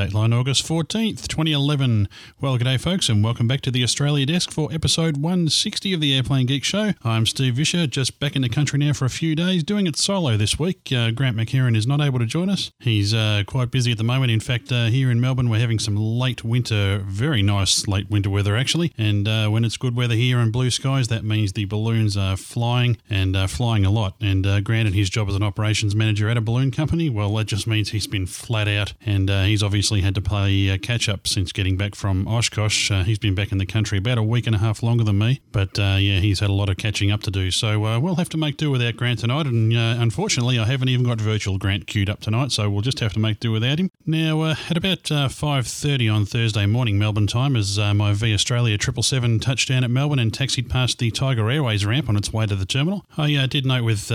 Dateline August 14th, 2011. Well, g'day, folks, and welcome back to the Australia Desk for episode 160 of the Airplane Geek Show. I'm Steve Visscher, just back in the country now for a few days, doing it solo this week. Uh, Grant McHerron is not able to join us. He's uh, quite busy at the moment. In fact, uh, here in Melbourne, we're having some late winter, very nice late winter weather, actually. And uh, when it's good weather here and blue skies, that means the balloons are flying and uh, flying a lot. And uh, Grant and his job as an operations manager at a balloon company, well, that just means he's been flat out and he's obviously had to play uh, catch up since getting back from Oshkosh. Uh, he's been back in the country about a week and a half longer than me, but uh, yeah, he's had a lot of catching up to do. So uh, we'll have to make do without Grant tonight. And uh, unfortunately, I haven't even got virtual Grant queued up tonight, so we'll just have to make do without him. Now, uh, at about 5:30 on Thursday morning Melbourne time, as my V Australia 777 touched down at Melbourne and taxied past the Tiger Airways ramp on its way to the terminal, I did note with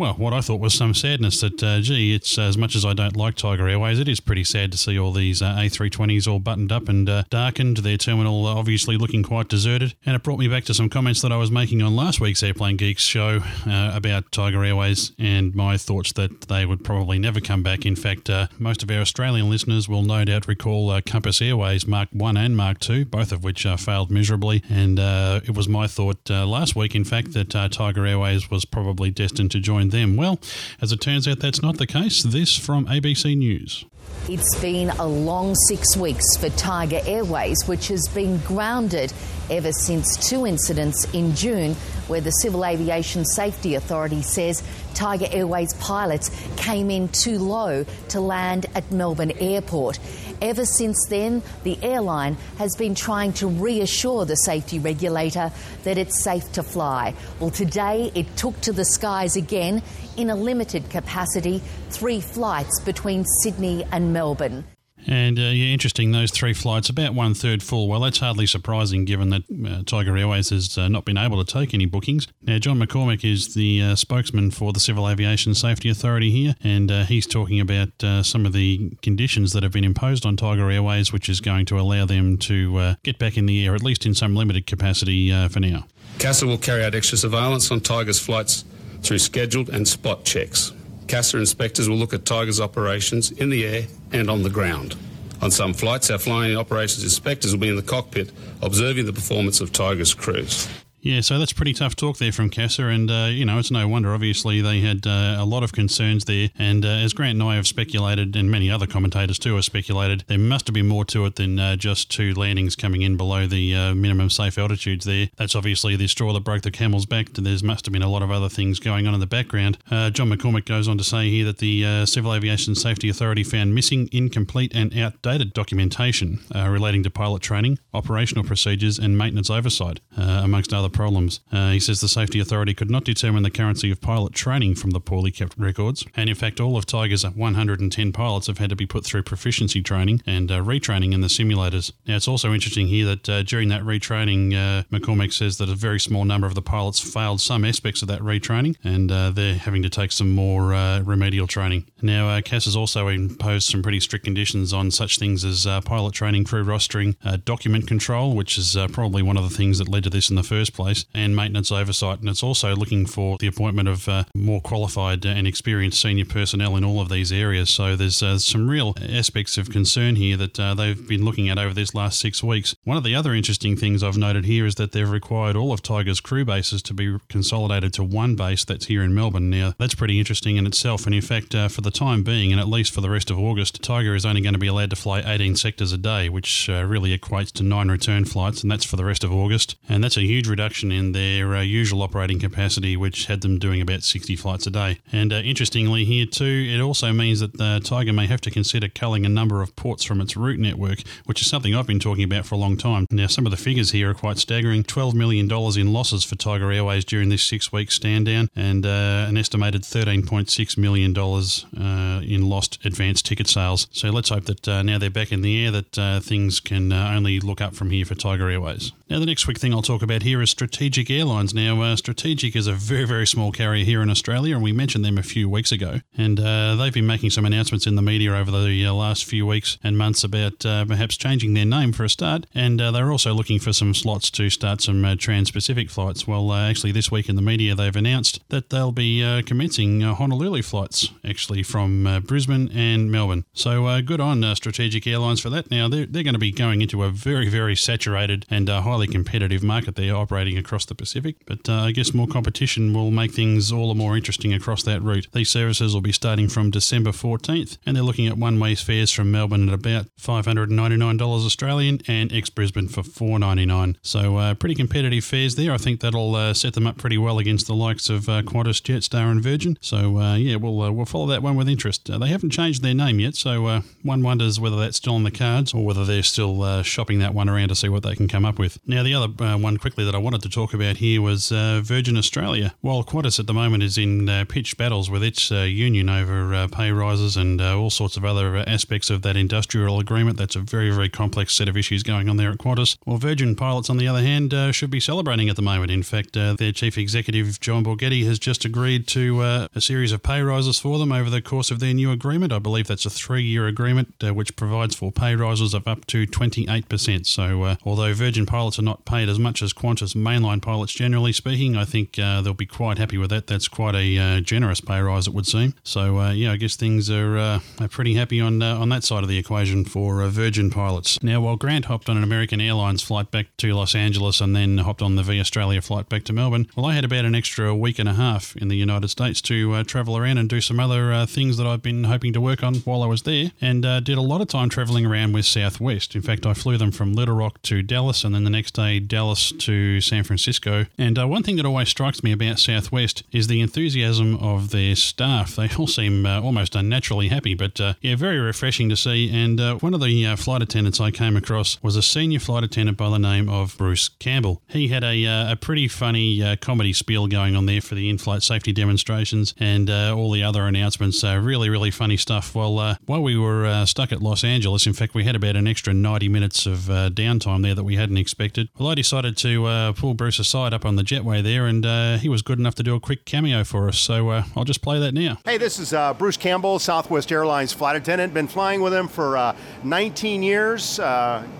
well, what I thought was some sadness that, uh, gee, it's as much as I don't like Tiger Airways, it is pretty sad to see all these uh, A320s all buttoned up and uh, darkened, their terminal obviously looking quite deserted. And it brought me back to some comments that I was making on last week's Airplane Geeks show uh, about Tiger Airways and my thoughts that they would probably never come back. In fact, uh, most of our Australian listeners will no doubt recall uh, Compass Airways Mark 1 and Mark 2, both of which failed miserably. And it was my thought last week, in fact, that Tiger Airways was probably destined to join them. Well, as it turns out, that's not the case. This from ABC News. It's been a long six weeks for Tiger Airways, which has been grounded ever since two incidents in June where the Civil Aviation Safety Authority says Tiger Airways pilots came in too low to land at Melbourne Airport. Ever since then, the airline has been trying to reassure the safety regulator that it's safe to fly. Well, today it took to the skies again in a limited capacity, three flights between Sydney and Melbourne. And uh, yeah, interesting. Those three flights, about one third full. Well, that's hardly surprising given that uh, Tiger Airways has uh, not been able to take any bookings. Now, John McCormick is the uh, spokesman for the Civil Aviation Safety Authority here, and uh, he's talking about uh, some of the conditions that have been imposed on Tiger Airways, which is going to allow them to get back in the air, at least in some limited capacity for now. CASA will carry out extra surveillance on Tiger's flights through scheduled and spot checks. CASA inspectors will look at Tiger's operations in the air and on the ground. On some flights, our flying operations inspectors will be in the cockpit observing the performance of Tiger's crews. Yeah, so that's pretty tough talk there from CASA, and uh, you know it's no wonder. Obviously, they had uh, a lot of concerns there, and uh, as Grant and I have speculated, and many other commentators too have speculated, there must have been more to it than uh, just two landings coming in below the uh, minimum safe altitudes. There, that's obviously the straw that broke the camel's back. There must have been a lot of other things going on in the background. Uh, John McCormick goes on to say here that the Civil Aviation Safety Authority found missing, incomplete, and outdated documentation relating to pilot training, operational procedures, and maintenance oversight, amongst other problems. Uh, he says the Safety Authority could not determine the currency of pilot training from the poorly kept records, and in fact, all of Tiger's 110 pilots have had to be put through proficiency training and uh, retraining in the simulators. Now, it's also interesting here that uh, during that retraining, uh, McCormick says that a very small number of the pilots failed some aspects of that retraining, and uh, they're having to take some more uh, remedial training. Now, CAS has also imposed some pretty strict conditions on such things as pilot training, crew rostering, document control, which is probably one of the things that led to this in the first place place and maintenance oversight. And it's also looking for the appointment of uh, more qualified and experienced senior personnel in all of these areas. So there's uh, some real aspects of concern here that uh, they've been looking at over this last six weeks. One of the other interesting things I've noted here is that they've required all of Tiger's crew bases to be consolidated to one base that's here in Melbourne. Now, that's pretty interesting in itself. And in fact, uh, for the time being, and at least for the rest of August, Tiger is only going to be allowed to fly 18 sectors a day, which uh, really equates to nine return flights, and that's for the rest of August. And that's a huge reduction reduction in their uh, usual operating capacity, which had them doing about 60 flights a day. And uh, interestingly, here too, it also means that the Tiger may have to consider culling a number of ports from its route network, which is something I've been talking about for a long time. Now, some of the figures here are quite staggering $12 million in losses for Tiger Airways during this six week stand down, and uh, an estimated $13.6 million uh, in lost advance ticket sales. So let's hope that uh, now they're back in the air, that things can only look up from here for Tiger Airways. Now, the next quick thing I'll talk about here is Strategic Airlines. Now, uh, Strategic is a very, very small carrier here in Australia, and we mentioned them a few weeks ago. And uh, they've been making some announcements in the media over the uh, last few weeks and months about uh, perhaps changing their name for a start. And uh, they're also looking for some slots to start some uh, trans Pacific flights. Well, actually, this week in the media, they've announced that they'll be commencing Honolulu flights, actually, from Brisbane and Melbourne. So good on Strategic Airlines for that. Now, they're, they're going to be going into a very, very saturated and highly competitive market they're operating across the Pacific. But I guess more competition will make things all the more interesting across that route. These services will be starting from December 14th, and they're looking at one-way fares from Melbourne at about $599 Australian and ex-Brisbane for 499. So uh, pretty competitive fares there. I think that'll uh, set them up pretty well against the likes of uh, Qantas, Jetstar, and Virgin. So uh, yeah, we'll uh, we'll follow that one with interest. Uh, they haven't changed their name yet, so one wonders whether that's still on the cards or whether they're still shopping that one around to see what they can come up with. Now the other one quickly that I wanted to talk about here was uh, Virgin Australia. While Qantas at the moment is in uh, pitched battles with its uh, union over pay rises and all sorts of other aspects of that industrial agreement, that's a very very complex set of issues going on there at Qantas. Well, Virgin pilots on the other hand should be celebrating at the moment. In fact, their chief executive John Borghetti has just agreed to uh, a series of pay rises for them over the course of their new agreement. I believe that's a three year agreement uh, which provides for pay rises of up to 28%. So, uh, although Virgin pilots are not paid as much as Qantas mainline pilots, generally speaking, I think uh, they'll be quite happy with that. That's quite a uh, generous pay rise, it would seem. So, uh, yeah, I guess things are, are pretty happy on on that side of the equation for Virgin pilots. Now, while Grant hopped on an American Airlines flight back to Los Angeles and then hopped on the V Australia flight back to Melbourne, well, I had about an extra week and a half in the United States to uh, travel around and do some other uh, things that I've been hoping to work on while I was there, and uh, did a lot of time traveling around with Southwest. In fact, I flew them from Little Rock to Dallas, and then the next day Dallas to San Francisco. And uh, one thing that always strikes me about Southwest is the enthusiasm of their staff. They all seem uh, almost unnaturally happy, but uh, yeah, very refreshing to see. And one of the flight attendants I came across was a senior flight attendant by the name of Bruce Campbell. He had a, a pretty funny comedy spiel going on there for the in-flight safety demonstrations and uh, all the other announcements. Uh, really, really funny stuff. Well, uh, while we were uh, stuck at Los Angeles, in fact, we had about an extra 90 minutes of uh, downtime there that we hadn't expected. Well, I decided to uh, pull Bruce aside up on the jetway there, and he was good enough to do a quick cameo for us. So I'll just play that now. Hey, this is Bruce Campbell, Southwest Airlines flight attendant. Been flying with him for 19 years,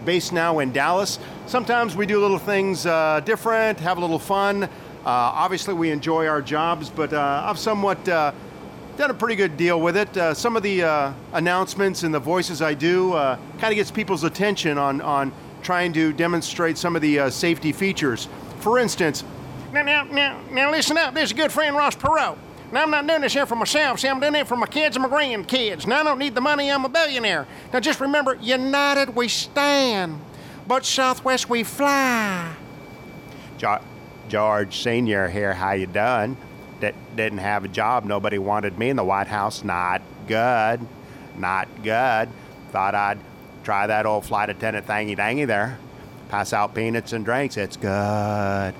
based now in Dallas. Sometimes we do little things different, have a little fun. Uh, obviously, we enjoy our jobs, but uh, I've somewhat uh, done a pretty good deal with it. Uh, some of the uh, announcements and the voices I do uh, kind of gets people's attention on, on trying to demonstrate some of the uh, safety features. For instance, now, now, now, now listen up. This is good friend Ross Perot. Now, I'm not doing this here for myself. See, I'm doing it for my kids and my grandkids. Now, I don't need the money. I'm a billionaire. Now, just remember, united we stand, but Southwest we fly. Jo- George Senior here. How you doing? D- didn't have a job. Nobody wanted me in the White House. Not good. Not good. Thought I'd try that old flight attendant thingy dangy there. Pass out peanuts and drinks. It's good.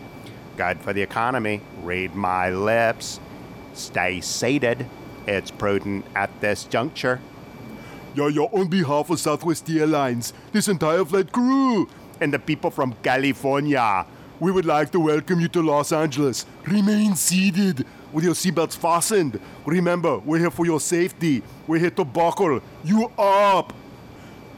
Good for the economy. Read my lips. Stay seated. It's prudent at this juncture. Yeah, yeah, on behalf of Southwest Airlines, this entire flight crew, and the people from California. We would like to welcome you to Los Angeles. Remain seated with your seatbelts fastened. Remember, we're here for your safety. We're here to buckle you up.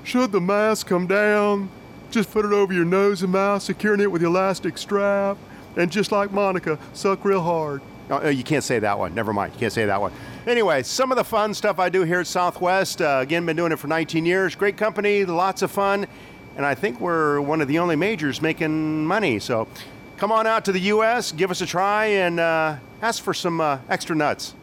Should the mask come down, just put it over your nose and mouth, securing it with elastic strap. And just like Monica, suck real hard. Oh, you can't say that one. Never mind. You can't say that one. Anyway, some of the fun stuff I do here at Southwest. Uh, again, been doing it for 19 years. Great company, lots of fun and I think we're one of the only majors making money. So come on out to the U.S., give us a try, and uh, ask for some uh, extra nuts.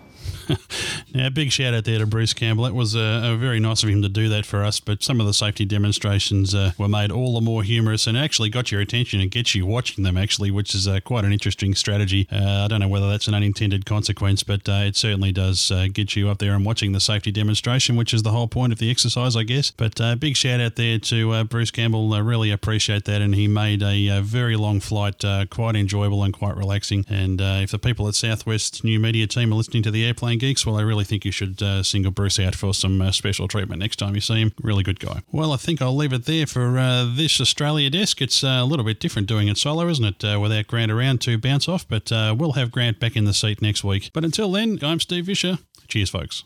Yeah, big shout out there to Bruce Campbell. It was uh, very nice of him to do that for us. But some of the safety demonstrations uh, were made all the more humorous and actually got your attention and gets you watching them, actually, which is uh, quite an interesting strategy. Uh, I don't know whether that's an unintended consequence, but uh, it certainly does uh, get you up there and watching the safety demonstration, which is the whole point of the exercise, I guess. But big shout out there to Bruce Campbell. I really appreciate that. And he made a, very long flight quite enjoyable and quite relaxing. And if the people at Southwest New Media team are listening to the Airplane Geeks, well, I really really think you should uh, single Bruce out for some uh, special treatment next time you see him. Really good guy. Well, I think I'll leave it there for uh, this Australia desk. It's uh, a little bit different doing it solo, isn't it? Uh, without Grant around to bounce off, but uh, we'll have Grant back in the seat next week. But until then, I'm Steve Fisher. Cheers, folks.